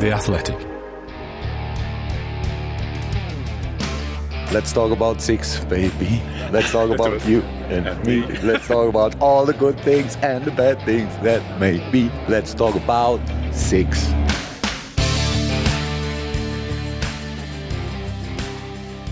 The Athletic. Let's talk about six, baby. Let's talk about you and me. Let's talk about all the good things and the bad things that may be. Let's talk about six.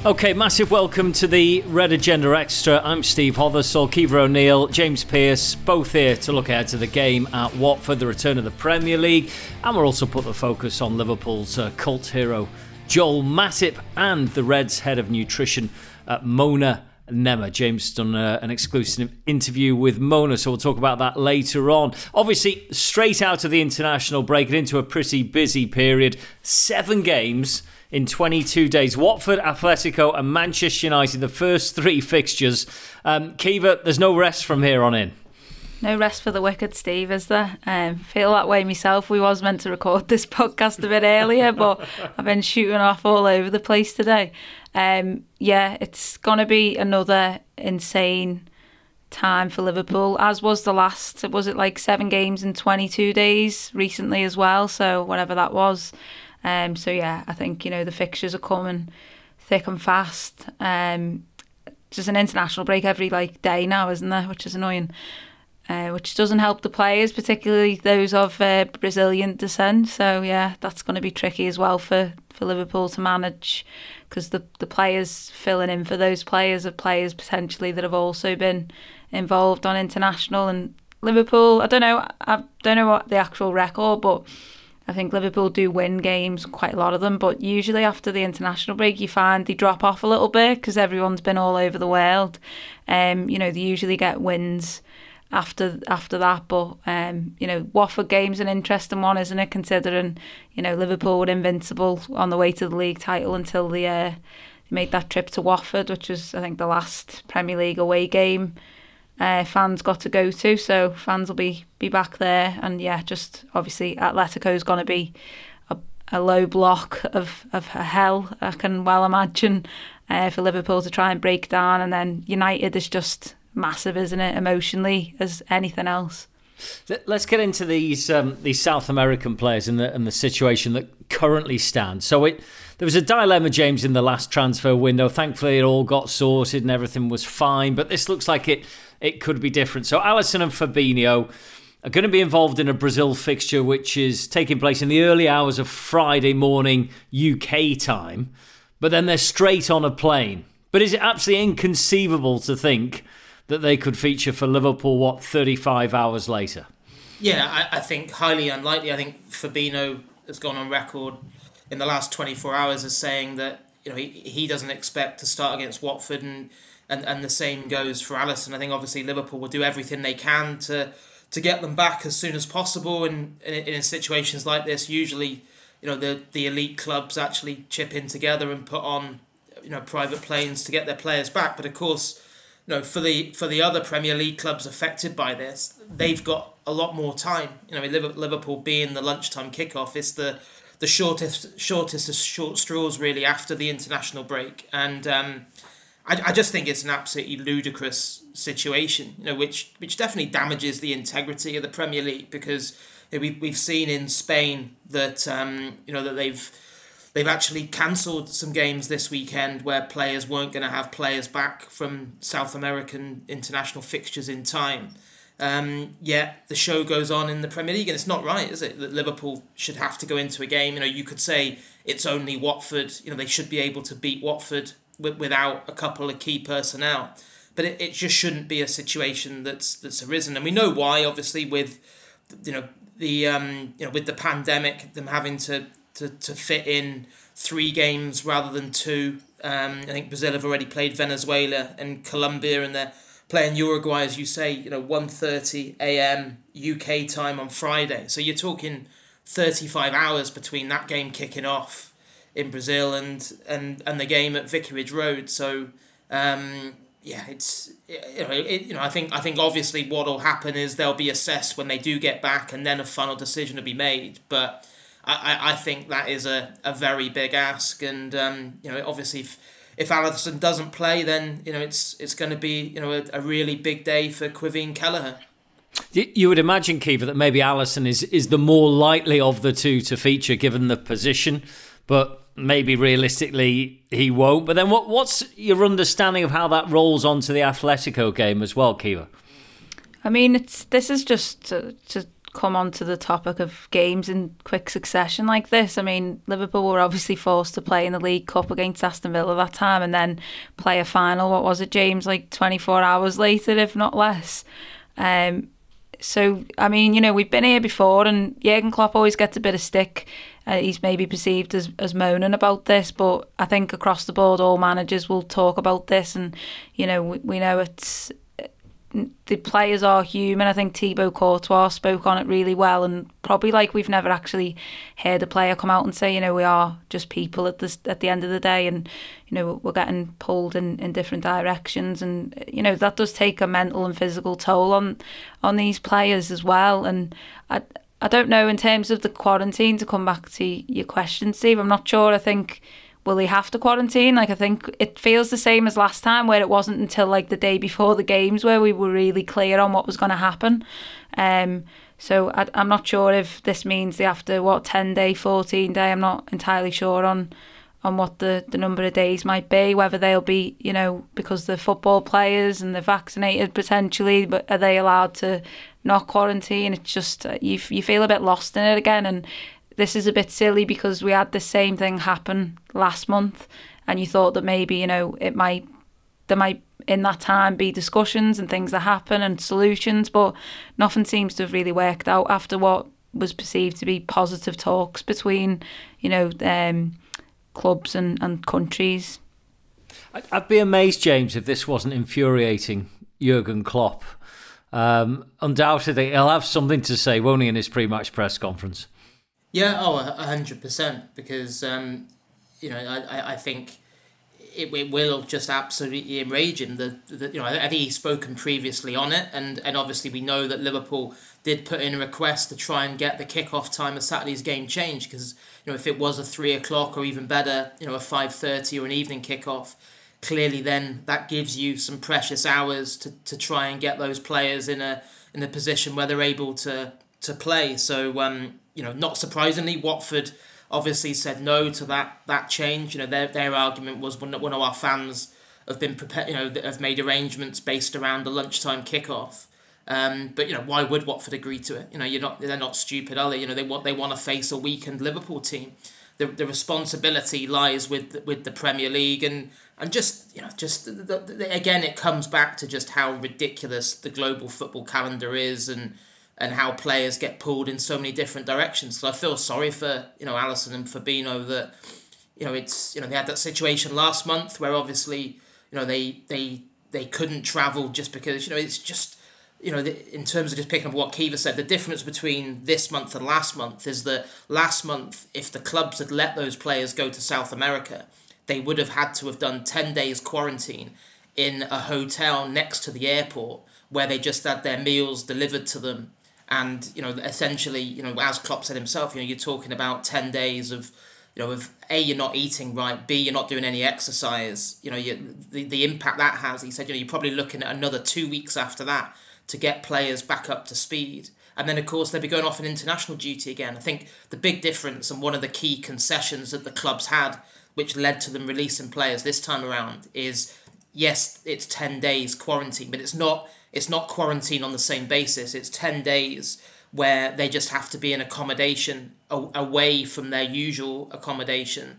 Okay, massive welcome to the Red Agenda Extra. I'm Steve Hothersall, Caoimhe O'Neill, James Pearce, both here to look ahead to the game at Watford, the return of the Premier League, and we'll also put the focus on Liverpool's uh, cult hero, Joel Matip, and the Reds' head of nutrition, uh, Mona Nemmer. James done uh, an exclusive interview with Mona, so we'll talk about that later on. Obviously, straight out of the international break and into a pretty busy period, seven games in 22 days. Watford, Atletico, and Manchester United, the first three fixtures. Um, Caoimhe, there's no rest from here on in. No rest for the wicked, Steve, is there? Um, feel that way myself. We was meant to record this podcast a bit earlier, but I've been shooting off all over the place today. Um, yeah, it's gonna be another insane time for Liverpool, as was the last. Was it like seven games in 22 days recently as well? So whatever that was. Um, so yeah, I think you know the fixtures are coming thick and fast. Um, there's an international break every like day now, isn't there? Which is annoying. Uh, which doesn't help the players, particularly those of uh, Brazilian descent. So yeah, that's going to be tricky as well for, for Liverpool to manage because the the players filling in for those players are players potentially that have also been involved on international and Liverpool. I don't know. I don't know what the actual record, but I think Liverpool do win games, quite a lot of them, but usually after the international break, you find they drop off a little bit because everyone's been all over the world. Um, you know, they usually get wins after after that, but um, you know, Watford game's an interesting one, isn't it? Considering you know Liverpool were invincible on the way to the league title until the uh, made that trip to Watford, which was I think the last Premier League away game uh, fans got to go to. So fans will be be back there, and yeah, just obviously Atletico is going to be a, a low block of of hell. I can well imagine uh, for Liverpool to try and break down, and then United is just massive, isn't it, emotionally as anything else. Let's get into these um, these South American players and the and the situation that currently stands. So it there was a dilemma, James, in the last transfer window. Thankfully, it all got sorted and everything was fine. But this looks like it it could be different. So Alisson and Fabinho are going to be involved in a Brazil fixture, which is taking place in the early hours of Friday morning UK time. But then they're straight on a plane. But is it absolutely inconceivable to think that they could feature for Liverpool, what, 35 hours later? Yeah, I, I think highly unlikely. I think Fabinho has gone on record in the last 24 hours as saying that you know he, he doesn't expect to start against Watford and and, and the same goes for Alisson. I think obviously Liverpool will do everything they can to to get them back as soon as possible. And, and in situations like this, usually you know the the elite clubs actually chip in together and put on you know private planes to get their players back. But of course, you know for the for the other Premier League clubs affected by this, they've got a lot more time. You know, Liverpool being the lunchtime kickoff, it's the the shortest shortest of short straws really after the international break and. Um, I, I just think it's an absolutely ludicrous situation, you know, which which definitely damages the integrity of the Premier League because you know, we we've seen in Spain that um, you know that they've they've actually cancelled some games this weekend where players weren't going to have players back from South American international fixtures in time. Um, yet the show goes on in the Premier League, and it's not right, is it? That Liverpool should have to go into a game. You know, you could say it's only Watford. You know, they should be able to beat Watford without a couple of key personnel. But it, it just shouldn't be a situation that's that's arisen, and we know why. Obviously, with you know the um, you know with the pandemic, them having to to, to fit in three games rather than two. Um, I think Brazil have already played Venezuela and Colombia, and they're playing Uruguay, as you say. You know, 1.30 a.m. UK time on Friday. So you're talking thirty five hours between that game kicking off in Brazil and and and the game at Vicarage Road. So um, yeah, it's you know it, you know I think I think obviously what will happen is they'll be assessed when they do get back, and then a final decision will be made. But I, I think that is a, a very big ask, and um, you know obviously if if Alisson doesn't play, then you know it's it's going to be you know a, a really big day for Caoimhín Kelleher. You would imagine, Caoimhe, that maybe Alisson is, is the more likely of the two to feature given the position, but maybe realistically he won't. But then what, what's your understanding of how that rolls onto the Atletico game as well, Caoimhe? I mean, it's this is just to, to come on to the topic of games in quick succession like this. I mean, Liverpool were obviously forced to play in the League Cup against Aston Villa that time and then play a final, what was it, James, like 24 hours later, if not less. Um, so, I mean, you know, we've been here before and Jurgen Klopp always gets a bit of stick. Uh, he's maybe perceived as, as moaning about this, but I think across the board, all managers will talk about this. And, you know, we, we know it's the players are human. I think Thibaut Courtois spoke on it really well, and probably like we've never actually heard a player come out and say, you know, we are just people at this at the end of the day, and you know we're getting pulled in, in different directions, and you know that does take a mental and physical toll on on these players as well. And I I don't know in terms of the quarantine to come back to your question, Steve. I'm not sure. I think will he have to quarantine? Like I think it feels the same as last time, where it wasn't until like the day before the games where we were really clear on what was going to happen. Um, so I, am not sure if this means they have to what ten day, fourteen day. I'm not entirely sure on on what the, the number of days might be, whether they'll be, you know, because they're football players and they're vaccinated potentially, but are they allowed to not quarantine? It's just, uh, you, you feel a bit lost in it again. And this is a bit silly because we had the same thing happen last month and you thought that maybe you know it might there might in that time be discussions and things that happen and solutions but nothing seems to have really worked out after what was perceived to be positive talks between you know um, clubs and, and countries I'd be amazed James if this wasn't infuriating Jurgen Klopp um, undoubtedly he'll have something to say won't he in his pre-match press conference yeah, oh, hundred percent. Because um, you know, I, I think it, it will just absolutely enrage him. The, the you know, I think he's spoken previously on it, and and obviously we know that Liverpool did put in a request to try and get the kickoff time of Saturday's game changed because you know if it was a three o'clock or even better, you know, a five thirty or an evening kickoff, clearly then that gives you some precious hours to, to try and get those players in a in a position where they're able to to play. So um, you know, not surprisingly, Watford obviously said no to that that change. You know, their their argument was one one of our fans have been prepared, you know, have made arrangements based around the lunchtime kickoff. Um, but you know, why would Watford agree to it? You know, you're not they're not stupid, are they? You know, they want they want to face a weakened Liverpool team. The, the responsibility lies with with the Premier League and and just you know just the, the, again it comes back to just how ridiculous the global football calendar is and and how players get pulled in so many different directions. So I feel sorry for you know Alisson and Fabinho that you know it's you know they had that situation last month where obviously you know they they they couldn't travel just because you know it's just you know in terms of just picking up what Caoimhe said the difference between this month and last month is that last month if the clubs had let those players go to South America they would have had to have done 10 days quarantine in a hotel next to the airport where they just had their meals delivered to them. And you know essentially you know as Klopp said himself you know you're talking about 10 days of you know of a you're not eating right b you're not doing any exercise. You know you, the, the impact that has. He said you know you're probably looking at another two weeks after that to get players back up to speed. And then of course they'll be going off on international duty again. I think the big difference and one of the key concessions that the clubs had which led to them releasing players this time around is yes it's 10 days quarantine but it's not it's not quarantine on the same basis. It's 10 days where they just have to be in accommodation away from their usual accommodation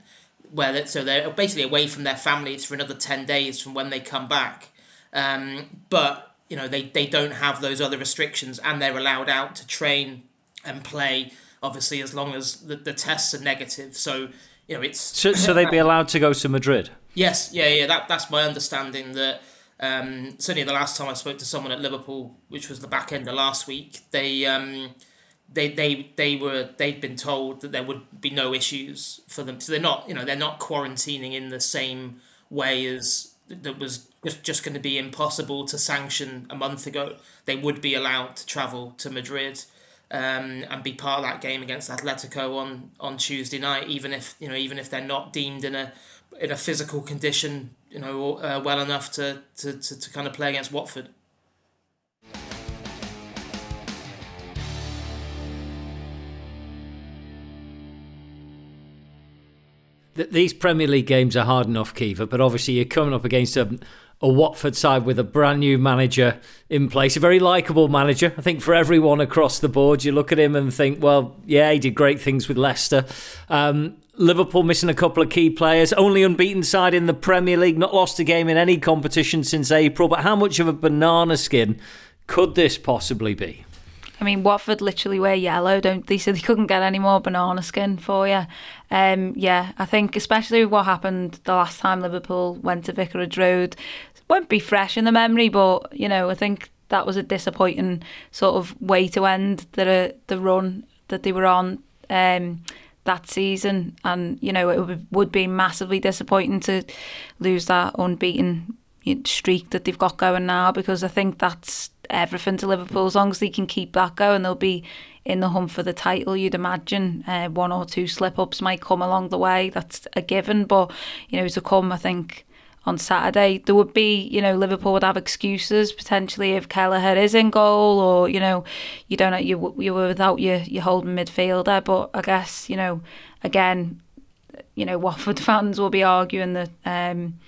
where they, so they're basically away from their families for another 10 days from when they come back. Um, but you know they, they don't have those other restrictions and they're allowed out to train and play obviously as long as the, the tests are negative. So you know it's so, so they'd be allowed to go to madrid? Yes. Yeah yeah that, that's my understanding that um, certainly, the last time I spoke to someone at Liverpool, which was the back end of last week, they um, they they they were they'd been told that there would be no issues for them. So they're not you know they're not quarantining in the same way as that was just just going to be impossible to sanction a month ago. They would be allowed to travel to Madrid. Um, and be part of that game against Atletico on, on Tuesday night, even if you know even if they're not deemed in a in a physical condition you know, uh, well enough to, to, to, to kind of play against Watford. These Premier League games are hard enough, Caoimhe, but obviously you're coming up against a, a Watford side with a brand new manager in place, a very likable manager. I think for everyone across the board, you look at him and think, well, yeah, he did great things with Leicester. Um, Liverpool missing a couple of key players, only unbeaten side in the Premier League, not lost a game in any competition since April. But how much of a banana skin could this possibly be? I mean, Watford literally wear yellow, don't they? So they couldn't get any more banana skin for you. Um, yeah, I think especially what happened the last time Liverpool went to Vicarage Road, won't be fresh in the memory, but you know, I think that was a disappointing sort of way to end the the run that they were on. Um, that season, and you know it would be massively disappointing to lose that unbeaten streak that they've got going now because I think that's everything to Liverpool. As long as they can keep that going, they'll be in the hunt for the title. You'd imagine uh, one or two slip ups might come along the way. That's a given, but you know to come, I think on Saturday there would be, you know, Liverpool would have excuses potentially if Kelleher is in goal, or you know, you don't know you you were without your your holding midfielder. But I guess you know, again, you know, Watford fans will be arguing that. Um,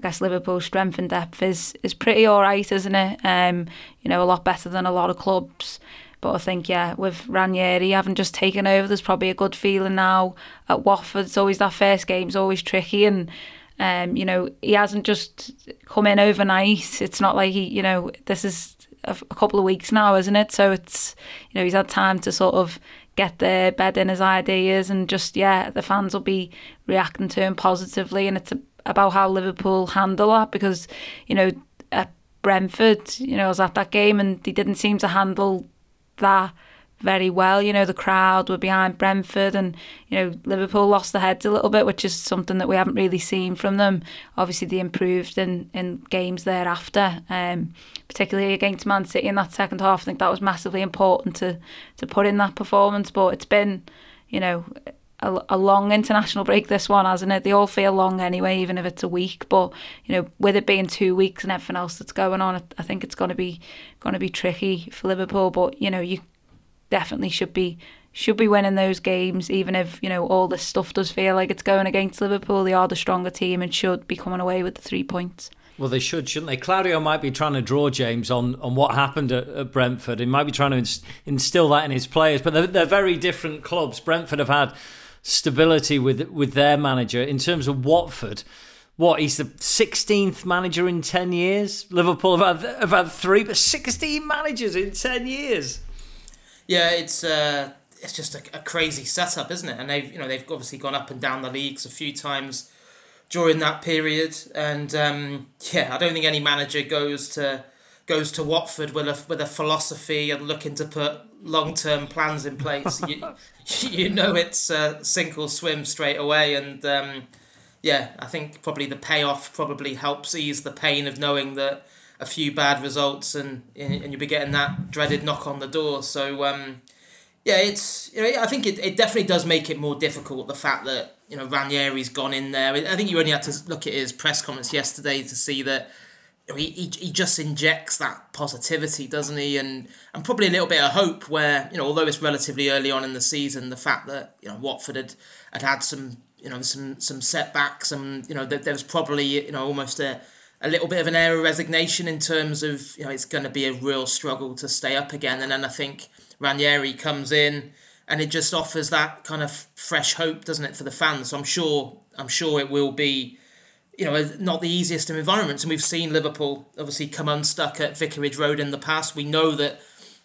I guess Liverpool's strength and depth is is pretty all right, isn't it? Um, you know, a lot better than a lot of clubs. But I think, yeah, with Ranieri having just taken over, there's probably a good feeling now at Watford. It's always that first game's always tricky, and um, you know, he hasn't just come in overnight. It's not like he, you know, this is a, a couple of weeks now, isn't it? So it's, you know, he's had time to sort of get there, bed in his ideas, and just yeah, the fans will be reacting to him positively, and it's a, about how Liverpool handle that because you know at Brentford, you know, I was at that game and they didn't seem to handle that very well. You know, the crowd were behind Brentford, and you know Liverpool lost their heads a little bit, which is something that we haven't really seen from them. Obviously, they improved in in games thereafter, um, particularly against Man City in that second half. I think that was massively important to to put in that performance. But it's been, you know, a, a, long international break this one hasn't it they all feel long anyway even if it's a week but you know with it being two weeks and everything else that's going on I think it's going to be going to be tricky for Liverpool but you know you definitely should be should be winning those games even if you know all this stuff does feel like it's going against Liverpool they are the stronger team and should be coming away with the three points well, they should, shouldn't they? Claudio might be trying to draw James on, on what happened at, at Brentford. He might be trying to instill that in his players, but they're, they're very different clubs. Brentford have had stability with with their manager. In terms of Watford, what he's the 16th manager in 10 years. Liverpool have had, have had three, but 16 managers in 10 years. Yeah, it's uh, it's just a, a crazy setup, isn't it? And they've you know they've obviously gone up and down the leagues a few times during that period, and um, yeah, I don't think any manager goes to goes to Watford with a with a philosophy and looking to put long term plans in place. you, you know it's uh, sink or swim straight away, and um, yeah, I think probably the payoff probably helps ease the pain of knowing that a few bad results and and you'll be getting that dreaded knock on the door. So um, yeah, it's you know I think it, it definitely does make it more difficult the fact that you know Ranieri's gone in there. I think you only had to look at his press comments yesterday to see that he, he, he just injects that positivity, doesn't he? And and probably a little bit of hope where, you know, although it's relatively early on in the season, the fact that, you know, Watford had, had had some, you know, some some setbacks and, you know, there, there was probably, you know, almost a, a little bit of an air of resignation in terms of, you know, it's going to be a real struggle to stay up again. And then I think Ranieri comes in and it just offers that kind of fresh hope, doesn't it, for the fans? So I'm sure I'm sure it will be you know, not the easiest of environments. And we've seen Liverpool obviously come unstuck at Vicarage Road in the past. We know that,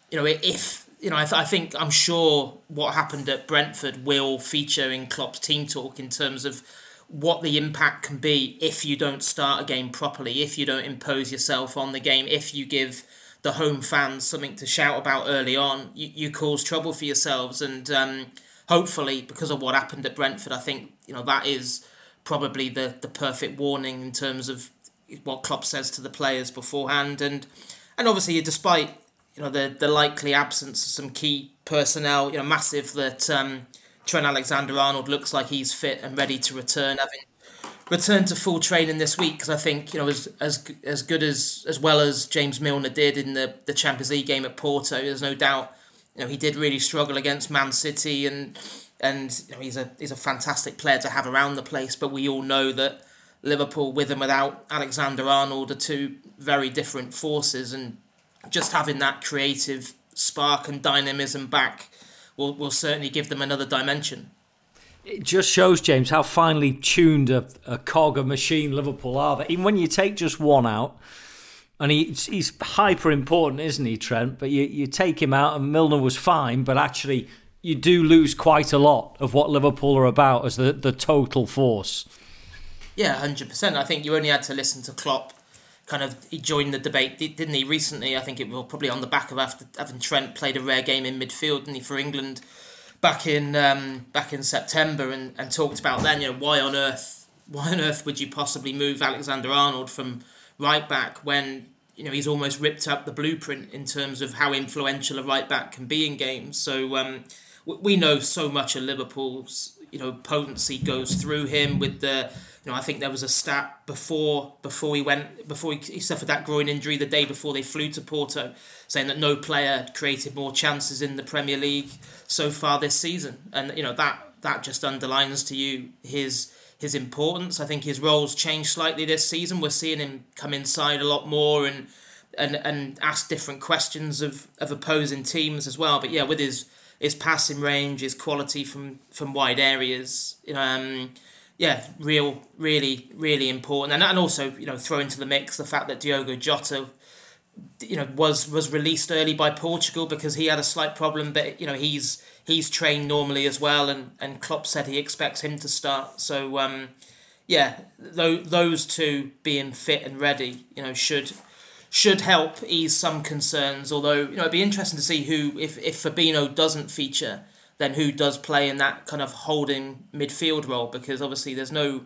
you know, if, you know, I, th- I think, I'm sure what happened at Brentford will feature in Klopp's team talk in terms of what the impact can be if you don't start a game properly, if you don't impose yourself on the game, if you give the home fans something to shout about early on, you, you cause trouble for yourselves. And um, hopefully, because of what happened at Brentford, I think, you know, that is probably the, the perfect warning in terms of what Klopp says to the players beforehand, and and obviously despite you know the the likely absence of some key personnel, you know, massive that um, Trent Alexander Arnold looks like he's fit and ready to return, having returned to full training this week because I think you know as as as good as as well as James Milner did in the the Champions League game at Porto, there's no doubt you know he did really struggle against Man City. And and you know, he's a he's a fantastic player to have around the place. But we all know that Liverpool, with and without Alexander Arnold, are two very different forces, and just having that creative spark and dynamism back will will certainly give them another dimension. It just shows, James, how finely tuned a, a cog, a machine Liverpool are. That even when you take just one out, and he, he's hyper important, isn't he, Trent? But you, you take him out, and Milner was fine, but actually you do lose quite a lot of what Liverpool are about as the, the total force. Yeah, hundred percent. I think you only had to listen to Klopp. Kind of, he joined the debate, didn't he? Recently, I think it was probably on the back of after having Trent played a rare game in midfield, didn't he, for England back in um, back in September, and, and talked about then, you know, why on earth, why on earth would you possibly move Alexander Arnold from right back when you know he's almost ripped up the blueprint in terms of how influential a right back can be in games. So um, we know so much of Liverpool's you know potency goes through him with the you know I think there was a stat before before he went before he, he suffered that groin injury the day before they flew to Porto saying that no player created more chances in the Premier League so far this season and you know that that just underlines to you his his importance. I think his roles changed slightly this season. We're seeing him come inside a lot more and and and ask different questions of, of opposing teams as well. But yeah, with his his passing range, his quality from from wide areas, You know, um, yeah, real, really, really important. And and also you know throw into the mix the fact that Diogo Jota you know was was released early by Portugal because he had a slight problem but you know he's he's trained normally as well and and Klopp said he expects him to start so um yeah th- those two being fit and ready you know should should help ease some concerns although you know it'd be interesting to see who if if Fabinho doesn't feature then who does play in that kind of holding midfield role because obviously there's no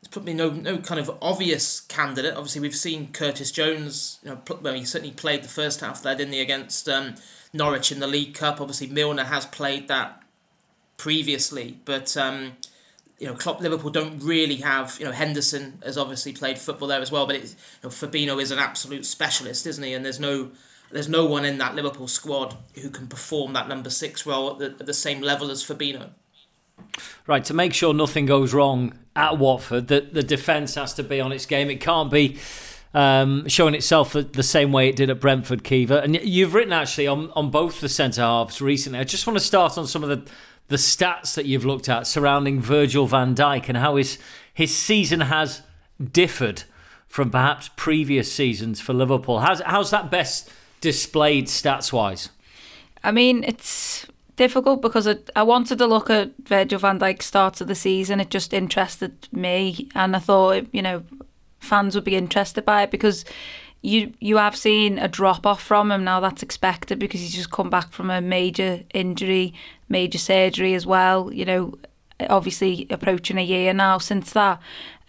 there's probably no no kind of obvious candidate. Obviously, we've seen Curtis Jones. You know, well, he certainly played the first half there, didn't he, against um, Norwich in the League Cup. Obviously, Milner has played that previously, but um, you know, Klopp Liverpool don't really have. You know, Henderson has obviously played football there as well, but it's, you know, Fabinho is an absolute specialist, isn't he? And there's no there's no one in that Liverpool squad who can perform that number six role at the, at the same level as Fabinho. Right, to make sure nothing goes wrong at Watford, the, the defence has to be on its game. It can't be um, showing itself the same way it did at Brentford, Caoimhe. And you've written actually on, on both the centre halves recently. I just want to start on some of the, the stats that you've looked at surrounding Virgil van Dijk and how his, his season has differed from perhaps previous seasons for Liverpool. How's, how's that best displayed stats wise? I mean, it's difficult because I, I wanted to look at Virgil van Dijk's start of the season. It just interested me, and I thought you know fans would be interested by it because you you have seen a drop off from him now. That's expected because he's just come back from a major injury, major surgery as well. You know, obviously approaching a year now since that.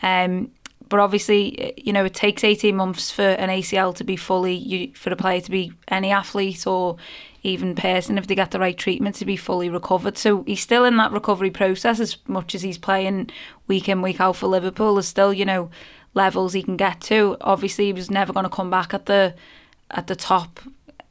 Um, but obviously, you know, it takes 18 months for an ACL to be fully, for a player to be any athlete or even person if they get the right treatment to be fully recovered. So he's still in that recovery process as much as he's playing week in, week out for Liverpool. There's still, you know, levels he can get to. Obviously he was never gonna come back at the at the top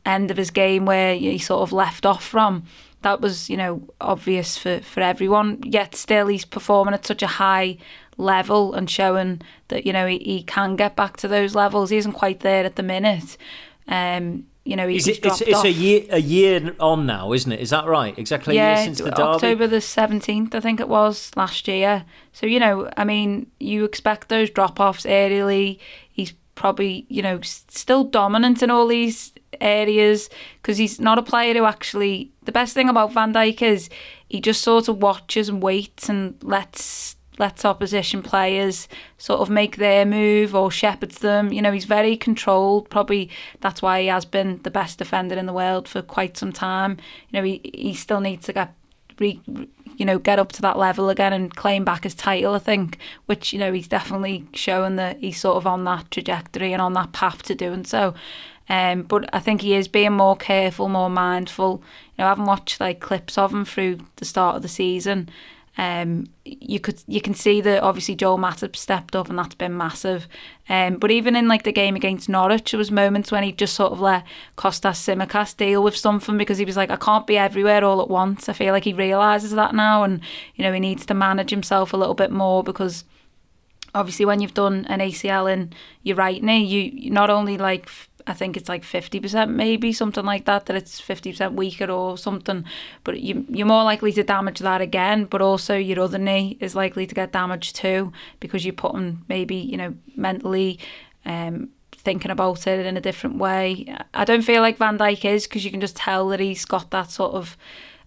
end of his game where he sort of left off from. That was, you know, obvious for, for everyone. Yet still he's performing at such a high level and showing that, you know, he, he can get back to those levels. He isn't quite there at the minute. Um, you know, he's, it, it's, it's a year a year on now, isn't it? Is that right? Exactly yeah, since the derby. October the seventeenth, I think it was last year. So you know, I mean, you expect those drop offs early. He's probably you know still dominant in all these areas because he's not a player who actually. The best thing about Van Dijk is he just sort of watches and waits and lets lets opposition players sort of make their move or shepherds them. You know, he's very controlled. Probably that's why he has been the best defender in the world for quite some time. You know, he he still needs to get re, you know get up to that level again and claim back his title. I think, which you know he's definitely showing that he's sort of on that trajectory and on that path to doing so. Um, but I think he is being more careful, more mindful. You know, I haven't watched like clips of him through the start of the season. Um, you could you can see that obviously Joel Matip stepped up and that's been massive. Um, but even in like the game against Norwich, there was moments when he just sort of let Costas Tsimikas deal with something because he was like, I can't be everywhere all at once. I feel like he realizes that now, and you know he needs to manage himself a little bit more because obviously when you've done an ACL in your right knee, you not only like I think it's like 50% maybe, something like that, that it's 50% weaker or something. But you, you're more likely to damage that again, but also your other knee is likely to get damaged too because you're putting maybe, you know, mentally um, thinking about it in a different way. I don't feel like Van Dijk is because you can just tell that he's got that sort of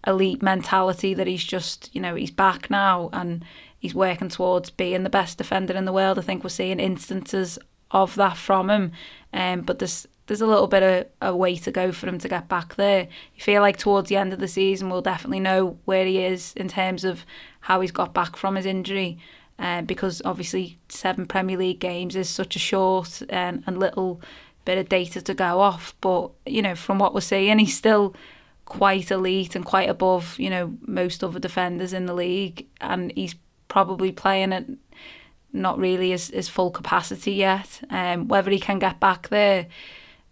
elite mentality that he's just, you know, he's back now and he's working towards being the best defender in the world. I think we're seeing instances of that from him. Um, but there's there's a little bit of a way to go for him to get back there. You feel like towards the end of the season we'll definitely know where he is in terms of how he's got back from his injury. Uh, because obviously seven Premier League games is such a short and, and little bit of data to go off. But you know, from what we're seeing, he's still quite elite and quite above you know most other defenders in the league, and he's probably playing at not really his, his full capacity yet. Um, whether he can get back there,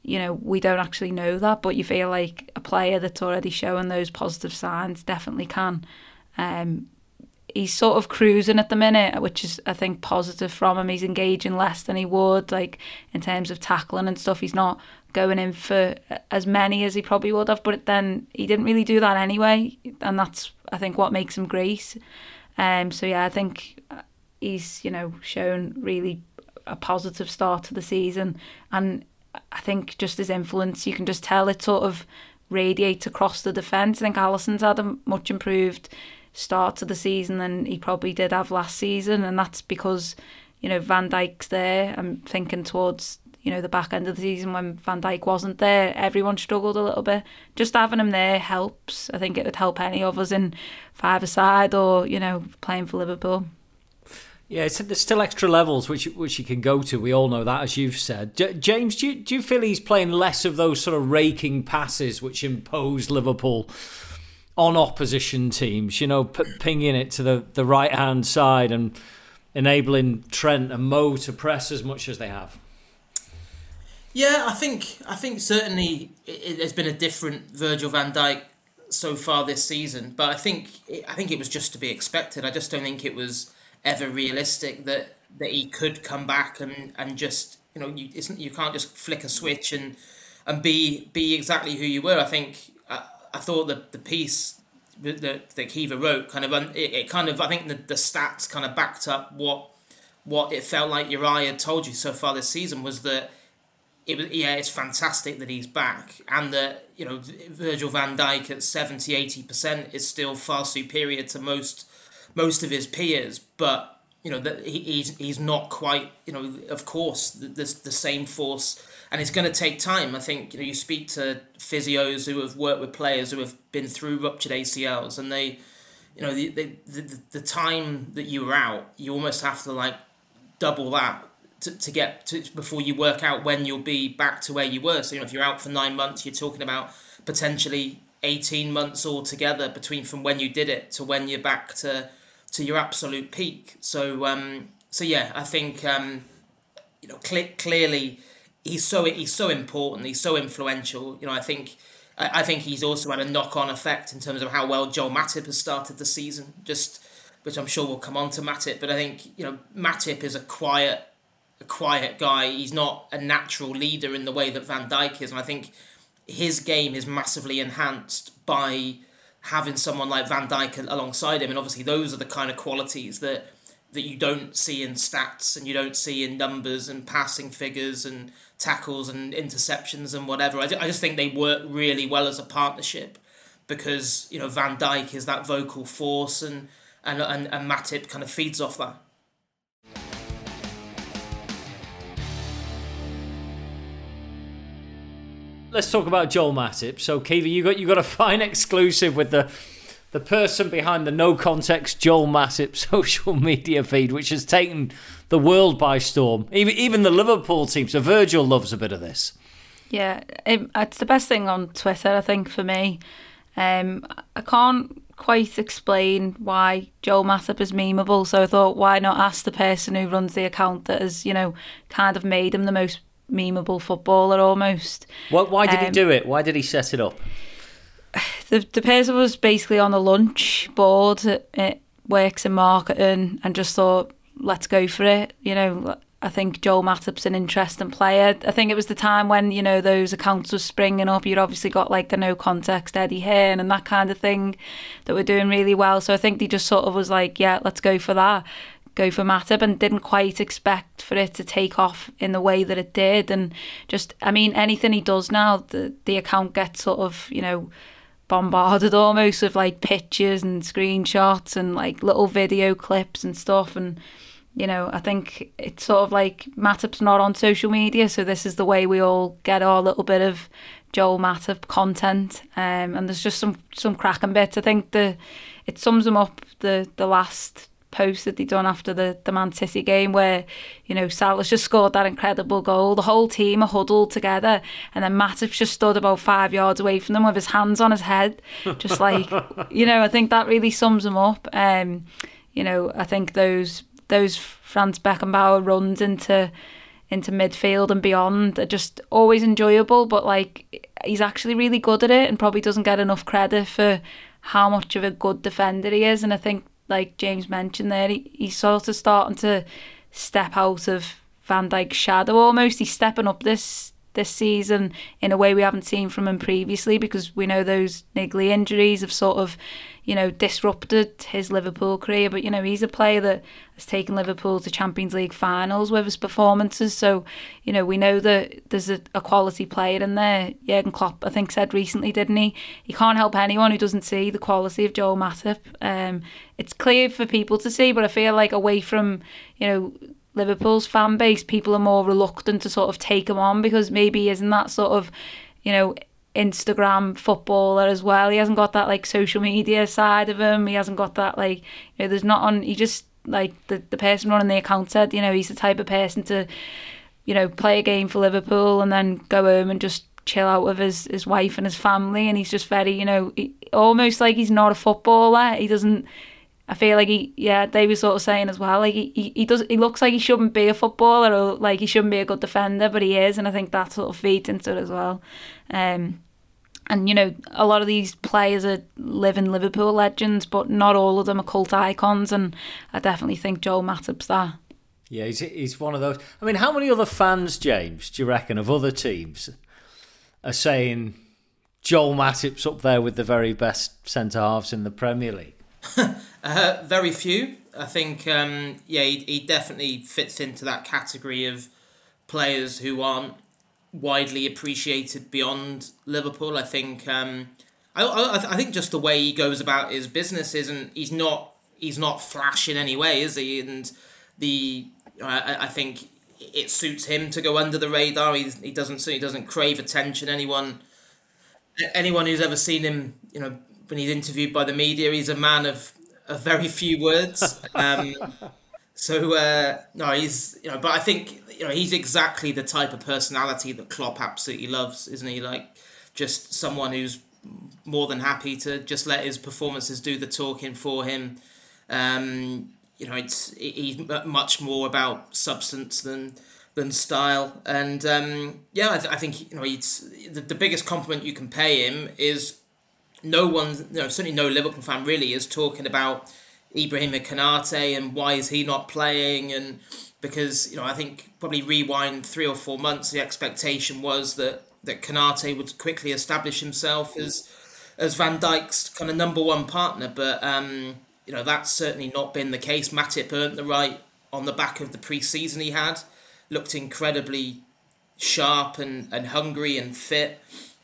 you know, we don't actually know that, but you feel like a player that's already showing those positive signs definitely can. Um, he's sort of cruising at the minute, which is I think positive from him. He's engaging less than he would, like in terms of tackling and stuff. He's not going in for as many as he probably would have, but then he didn't really do that anyway, and that's I think what makes him great. Um, so yeah, I think he's you know shown really a positive start to the season, and I think just his influence, you can just tell it sort of radiates across the defence. I think Alisson's had a much improved start to the season than he probably did have last season, and that's because you know Van Dijk's there. I'm thinking towards you know the back end of the season when Van Dijk wasn't there, everyone struggled a little bit. Just having him there helps. I think it would help any of us in five aside or you know playing for Liverpool. Yeah, there's still extra levels which which you can go to. We all know that, as you've said. J- James, do you, do you feel he's playing less of those sort of raking passes which impose Liverpool on opposition teams? You know, p- pinging it to the, the right hand side and enabling Trent and Mo to press as much as they have. Yeah, I think I think certainly it, it, there's been a different Virgil Van Dijk so far this season, but I think I think it was just to be expected. I just don't think it was ever realistic that that he could come back and and just you know you isn't you can't just flick a switch and and be be exactly who you were. I think I, I thought that the piece that that Caoimhe wrote kind of it, it kind of I think the, the stats kind of backed up what what it felt like Uriah had told you so far this season was that it was yeah it's fantastic that he's back and that you know Virgil van Dijk at 70 80% is still far superior to most most of his peers, but you know that he, he's he's not quite you know of course the the, the same force, and it's going to take time. I think you know you speak to physios who have worked with players who have been through ruptured ACLs, and they, you know, the the, the, the time that you were out, you almost have to like double that to, to get to before you work out when you'll be back to where you were. So you know if you're out for nine months, you're talking about potentially 18 months altogether between from when you did it to when you're back to to your absolute peak. So um, so yeah, I think um, you know cl- clearly he's so he's so important. He's so influential. You know, I think I, I think he's also had a knock on effect in terms of how well Joel Matip has started the season. Just which I'm sure we'll come on to Matip, but I think you know Matip is a quiet a quiet guy. He's not a natural leader in the way that Van Dijk is, and I think his game is massively enhanced by having someone like Van Dijk alongside him, and obviously those are the kind of qualities that that you don't see in stats and you don't see in numbers and passing figures and tackles and interceptions and whatever. I, I just think they work really well as a partnership because you know Van Dijk is that vocal force and and and, and Matip kind of feeds off that. Let's talk about Joel Matip. So, Caoimhe, you got you got a fine exclusive with the the person behind the no context Joel Matip social media feed, which has taken the world by storm. Even even the Liverpool team. So Virgil loves a bit of this. Yeah, it, it's the best thing on Twitter, I think, for me. Um, I can't quite explain why Joel Matip is memeable. So I thought, why not ask the person who runs the account that has, you know, kind of made him the most memeable footballer almost. What, why did Um, he do it? Why did he set it up? The the person was basically on the lunch board. It works in marketing, and just thought, let's go for it. You know, I think Joel Matip's an interesting player. I think it was the time when you know those accounts were springing up. You'd obviously got like the no context Eddie Hearn and that kind of thing that were doing really well. So I think they just sort of was like, yeah, let's go for that. Go for Matip and didn't quite expect for it to take off in the way that it did. And just, I mean, anything he does now, the the account gets sort of, you know, bombarded almost with like pictures and screenshots and like little video clips and stuff. And you know I think it's sort of like Matip's not on social media so this is the way we all get our little bit of Joel Matip content. Um, and there's just some some cracking bits. I think the it sums them up the the last post that they done after the, the Man City game where, you know, Salah's just scored that incredible goal. The whole team are huddled together and then Matip's just stood about five yards away from them with his hands on his head. Just like, you know, I think that really sums him up. Um, you know, I think those those Franz Beckenbauer runs into into midfield and beyond are just always enjoyable, but like he's actually really good at it and probably doesn't get enough credit for how much of a good defender he is. And I think like James mentioned there, he, he's sort of starting to step out of Van Dijk's shadow almost. He's stepping up this this season in a way we haven't seen from him previously because we know those niggly injuries have sort of, you know, disrupted his Liverpool career. But, you know, he's a player that has taken Liverpool to Champions League finals with his performances. So, you know, we know that there's a, a quality player in there. Jurgen Klopp, I think, said recently, didn't he? He can't help anyone who doesn't see the quality of Joel Matip. Um, it's clear for people to see, but I feel like away from, you know, Liverpool's fan base, people are more reluctant to sort of take him on because maybe he isn't that sort of, you know, Instagram footballer as well. He hasn't got that like social media side of him. He hasn't got that like, you know, there's not on. He just like the the person running the account said, you know, he's the type of person to, you know, play a game for Liverpool and then go home and just chill out with his his wife and his family. And he's just very, you know, he, almost like he's not a footballer. He doesn't. I feel like he, yeah, they were sort of saying as well, like he, he, he does, he looks like he shouldn't be a footballer or like he shouldn't be a good defender, but he is, and I think that sort of feeds into it as well. Um, and you know, a lot of these players are living Liverpool legends, but not all of them are cult icons, and I definitely think Joel Matip's that. Yeah, he's, he's one of those. I mean, how many other fans, James, do you reckon, of other teams are saying Joel Matip's up there with the very best centre halves in the Premier League? Uh, very few. I think, um, yeah, he, he definitely fits into that category of players who aren't widely appreciated beyond Liverpool. I think, um, I, I, I think just the way he goes about his business isn't. He's not. He's not flash in any way, is he? And the I, I think it suits him to go under the radar. He's, he doesn't. He doesn't crave attention. Anyone, anyone who's ever seen him, you know, when he's interviewed by the media, he's a man of, of very few words. Um, so uh, no, he's you know, but I think you know he's exactly the type of personality that Klopp absolutely loves, isn't he? Like just someone who's more than happy to just let his performances do the talking for him. Um, you know, it's he's much more about substance than than style. And um, yeah, I, th- I think you know, it's the, the biggest compliment you can pay him is no one, you know, certainly no Liverpool fan really is talking about Ibrahim Konaté and why is he not playing and because you know I think probably rewind three or four months the expectation was that that Konaté would quickly establish himself as as Van Dijk's kind of number one partner. But um, you know that's certainly not been the case. Matip earned the right on the back of the pre-season he had looked incredibly sharp and, and hungry and fit.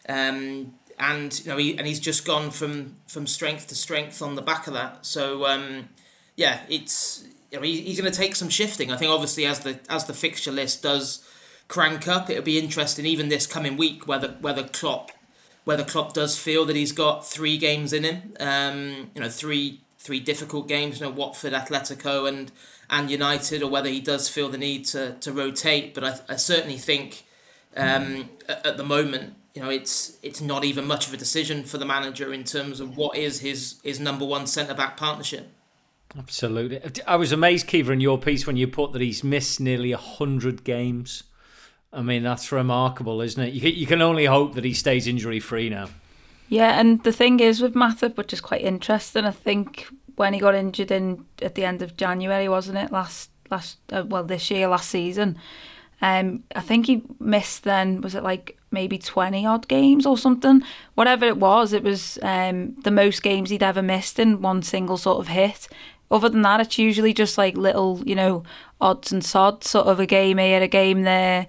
Um, and you know he and he's just gone from from strength to strength on the back of that. So um, yeah, it's you know he, he's going to take some shifting. I think obviously as the as the fixture list does crank up, it'll be interesting even this coming week whether whether Klopp whether Klopp does feel that he's got three games in him. Um, you know three three difficult games. You know Watford, Atletico, and and United, or whether he does feel the need to to rotate. But I, I certainly think um, at, at the moment you know it's it's not even much of a decision for the manager in terms of what is his his number one centre back partnership. Absolutely, I was amazed, Caoimhe, in your piece when you put that he's missed nearly hundred games. I mean, that's remarkable, isn't it? You can, you can only hope that he stays injury free now. Yeah, and the thing is with Matip, which is quite interesting, I think when he got injured in at the end of January, wasn't it last last uh, well this year last season? Um, I think he missed then was it like maybe twenty odd games or something, whatever it was. It was um, the most games he'd ever missed in one single sort of hit. Other than that, it's usually just like little, you know, odds and sods, sort of a game here, a game there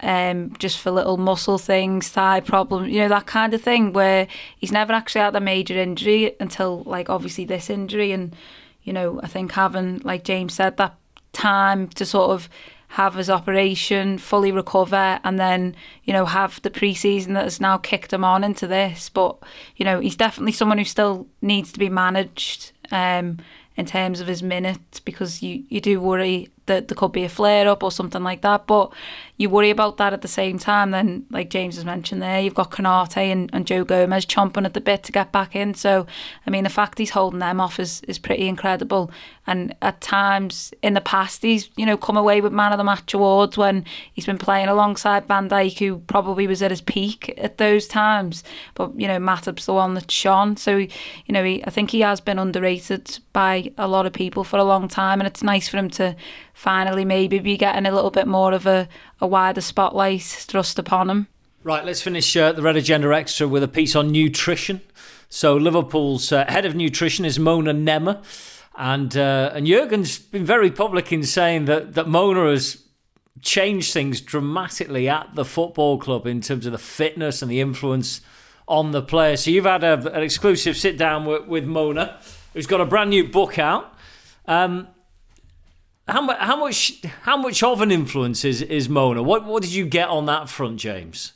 um, just for little muscle things, thigh problems, you know, that kind of thing, where he's never actually had a major injury until, like, obviously this injury. And, you know, I think having, like James said, that time to sort of have his operation, fully recover, and then, you know, have the preseason that has now kicked him on into this. But, you know, he's definitely someone who still needs to be managed. Um, in terms of his minutes because you, you do worry that there could be a flare up or something like that. But you worry about that at the same time. Then, like James has mentioned there, you've got Konaté and, and Joe Gomez chomping at the bit to get back in. So, I mean, the fact he's holding them off is, is pretty incredible. And at times in the past, he's, you know, come away with man of the match awards when he's been playing alongside Van Dijk, who probably was at his peak at those times. But, you know, Matip's the one that shone. So, you know, he, I think he has been underrated by a lot of people for a long time. And it's nice for him to finally maybe be getting a little bit more of a, a wider spotlight thrust upon him. Right, let's finish uh, the Red Agenda Extra with a piece on nutrition. So Liverpool's uh, head of nutrition is Mona Nemmer. And uh, and Jurgen's been very public in saying that, that Mona has changed things dramatically at the football club in terms of the fitness and the influence on the players. So you've had a, an exclusive sit down with, with Mona, who's got a brand new book out. Um, how, how much how much of an influence is, is Mona? What what did you get on that front, James?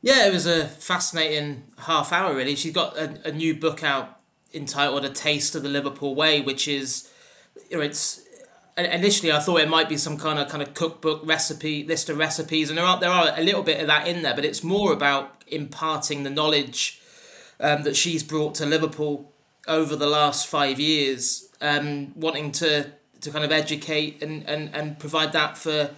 Yeah, it was a fascinating half hour. Really, she's got a, a new book out entitled "A Taste of the Liverpool Way," which is, you know, it's initially I thought it might be some kind of kind of cookbook recipe list of recipes, and there are there are a little bit of that in there, but it's more about imparting the knowledge um, that she's brought to Liverpool over the last five years, um, wanting to to kind of educate and, and, and provide that for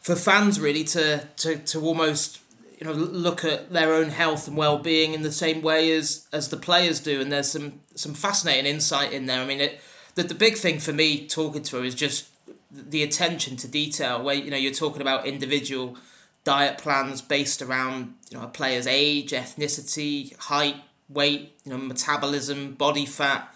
for fans really to, to, to almost you know look at their own health and well-being in the same way as as the players do. And there's some some fascinating insight in there. I mean it the, the big thing for me talking to her is just the attention to detail where you know you're talking about individual diet plans based around you know a player's age ethnicity height weight you know metabolism body fat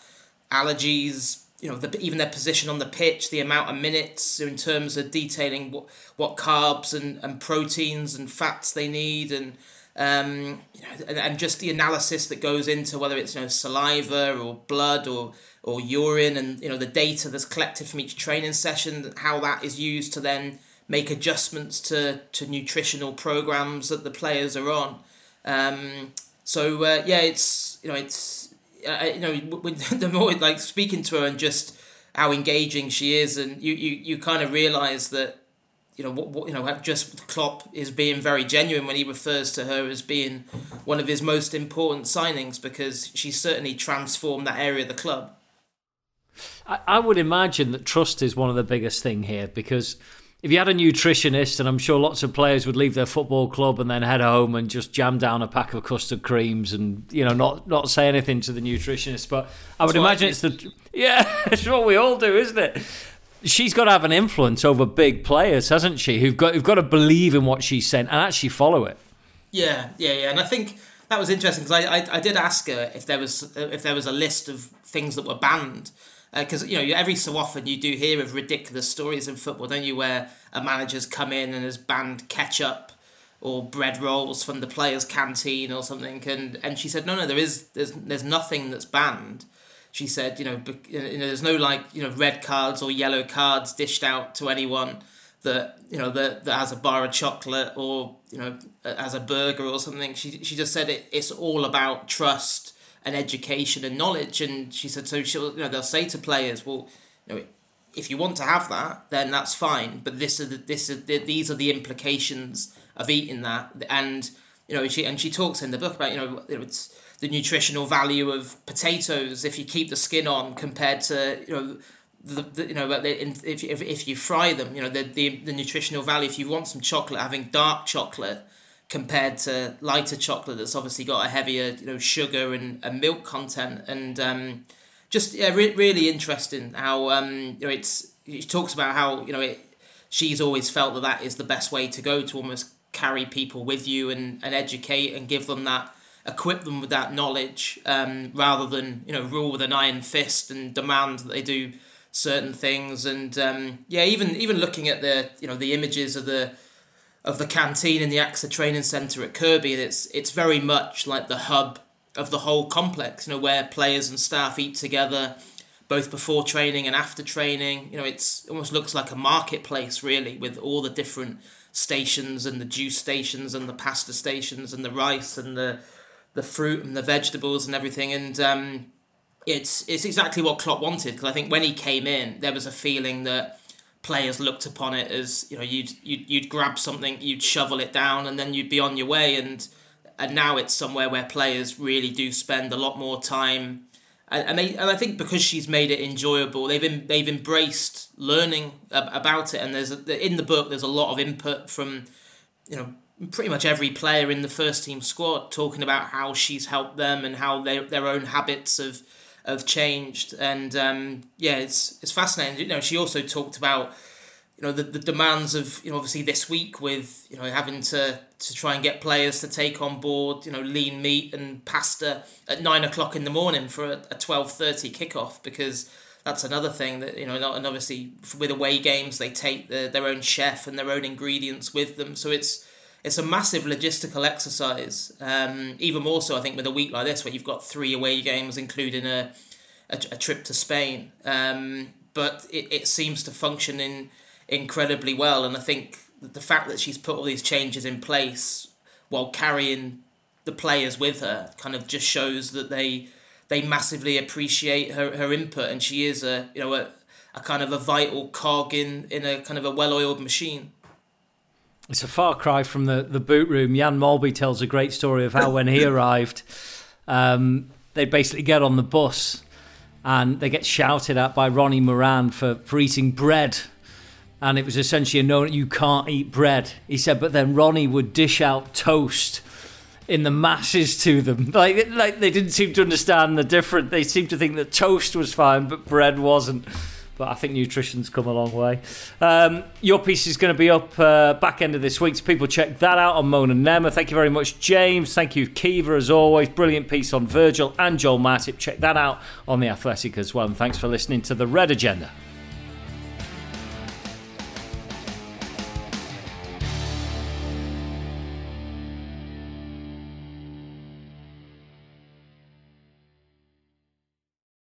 allergies you know, the, even their position on the pitch, the amount of minutes in terms of detailing what, what carbs and, and proteins and fats they need, and um, you know, and, and just the analysis that goes into whether it's you know saliva or blood or or urine, and you know the data that's collected from each training session, how that is used to then make adjustments to to nutritional programs that the players are on. Um, so uh, yeah, it's you know it's uh, you know, when, the more like speaking to her and just how engaging she is, and you you, you kind of realize that you know what, what you know just Klopp is being very genuine when he refers to her as being one of his most important signings because she's certainly transformed that area of the club. I, I would imagine that trust is one of the biggest thing here because if you had a nutritionist, and I'm sure lots of players would leave their football club and then head home and just jam down a pack of custard creams and you know not not say anything to the nutritionist. But I would imagine it's the yeah, it's what we all do, isn't it? She's got to have an influence over big players, hasn't she? Who've got who've got to believe in what she's saying and actually follow it. Yeah, yeah, yeah, and I think that was interesting because I, I I did ask her if there was if there was a list of things that were banned because uh, you know every so often you do hear of ridiculous stories in football, don't you? Where a manager's come in and has banned ketchup or bread rolls from the players' canteen or something, and and she said no, no, there is there's there's nothing that's banned. She said, you know, you know, there's no like you know red cards or yellow cards dished out to anyone that you know that, that has a bar of chocolate or you know has a burger or something. She she just said it, it's all about trust and education and knowledge. And she said, so she'll, you know, they'll say to players, well, you know, if you want to have that, then that's fine. But this are the, this are the, these are the implications of eating that, and you know, she and she talks in the book about you know it's the nutritional value of potatoes if you keep the skin on compared to you know the, the you know if, if, if you fry them you know the, the the nutritional value if you want some chocolate having dark chocolate compared to lighter chocolate that's obviously got a heavier you know sugar and, and milk content. And um, just yeah re- really interesting how um, you know it's it talks about how you know it she's always felt that that is the best way to go to almost carry people with you and, and educate and give them that equip them with that knowledge um, rather than you know rule with an iron fist and demand that they do certain things. And um, yeah even even looking at the you know the images of the of the canteen in the AXA training centre at Kirkby it's it's very much like the hub of the whole complex you know where players and staff eat together both before training and after training you know it's it almost looks like a marketplace really with all the different stations and the juice stations and the pasta stations and the rice and the the fruit and the vegetables and everything. And um, it's it's exactly what Klopp wanted because I think when he came in, there was a feeling that players looked upon it as you know you'd you'd, you'd grab something, you'd shovel it down, and then you'd be on your way. And and now it's somewhere where players really do spend a lot more time. And, and they, and I think because she's made it enjoyable, they've in, they've embraced learning about it. And there's a, in the book there's a lot of input from you know pretty much every player in the first team squad talking about how she's helped them and how their their own habits have have changed. And um, yeah it's it's fascinating. You know she also talked about you know the, the demands of you know obviously this week with you know having to to try and get players to take on board you know lean meat and pasta at nine o'clock in the morning for a, a 12.30 kickoff because that's another thing that you know and obviously with away games they take the, their own chef and their own ingredients with them. So it's it's a massive logistical exercise. Um, even more so, I think, with a week like this, where you've got three away games, including a a, a trip to Spain. Um, but it, it seems to function in incredibly well, and I think the fact that she's put all these changes in place while carrying the players with her kind of just shows that they they massively appreciate her, her input, and she is a you know a, a kind of a vital cog in in a kind of a well oiled machine. It's a far cry from the, the boot room. Jan Molby tells a great story of how when he arrived, um, they basically get on the bus and they get shouted at by Ronnie Moran for, for eating bread. And it was essentially a no, you can't eat bread. He said, but then Ronnie would dish out toast in the masses to them. Like, like they didn't seem to understand the difference. They seemed to think that toast was fine, but bread wasn't but I think nutrition's come a long way. Um, your piece is going to be up uh, back end of this week, so people check that out on Mona Nemmer. Thank you very much, James. Thank you, Caoimhe, as always. Brilliant piece on Virgil and Joël Matip. Check that out on The Athletic as well. And thanks for listening to The Red Agenda.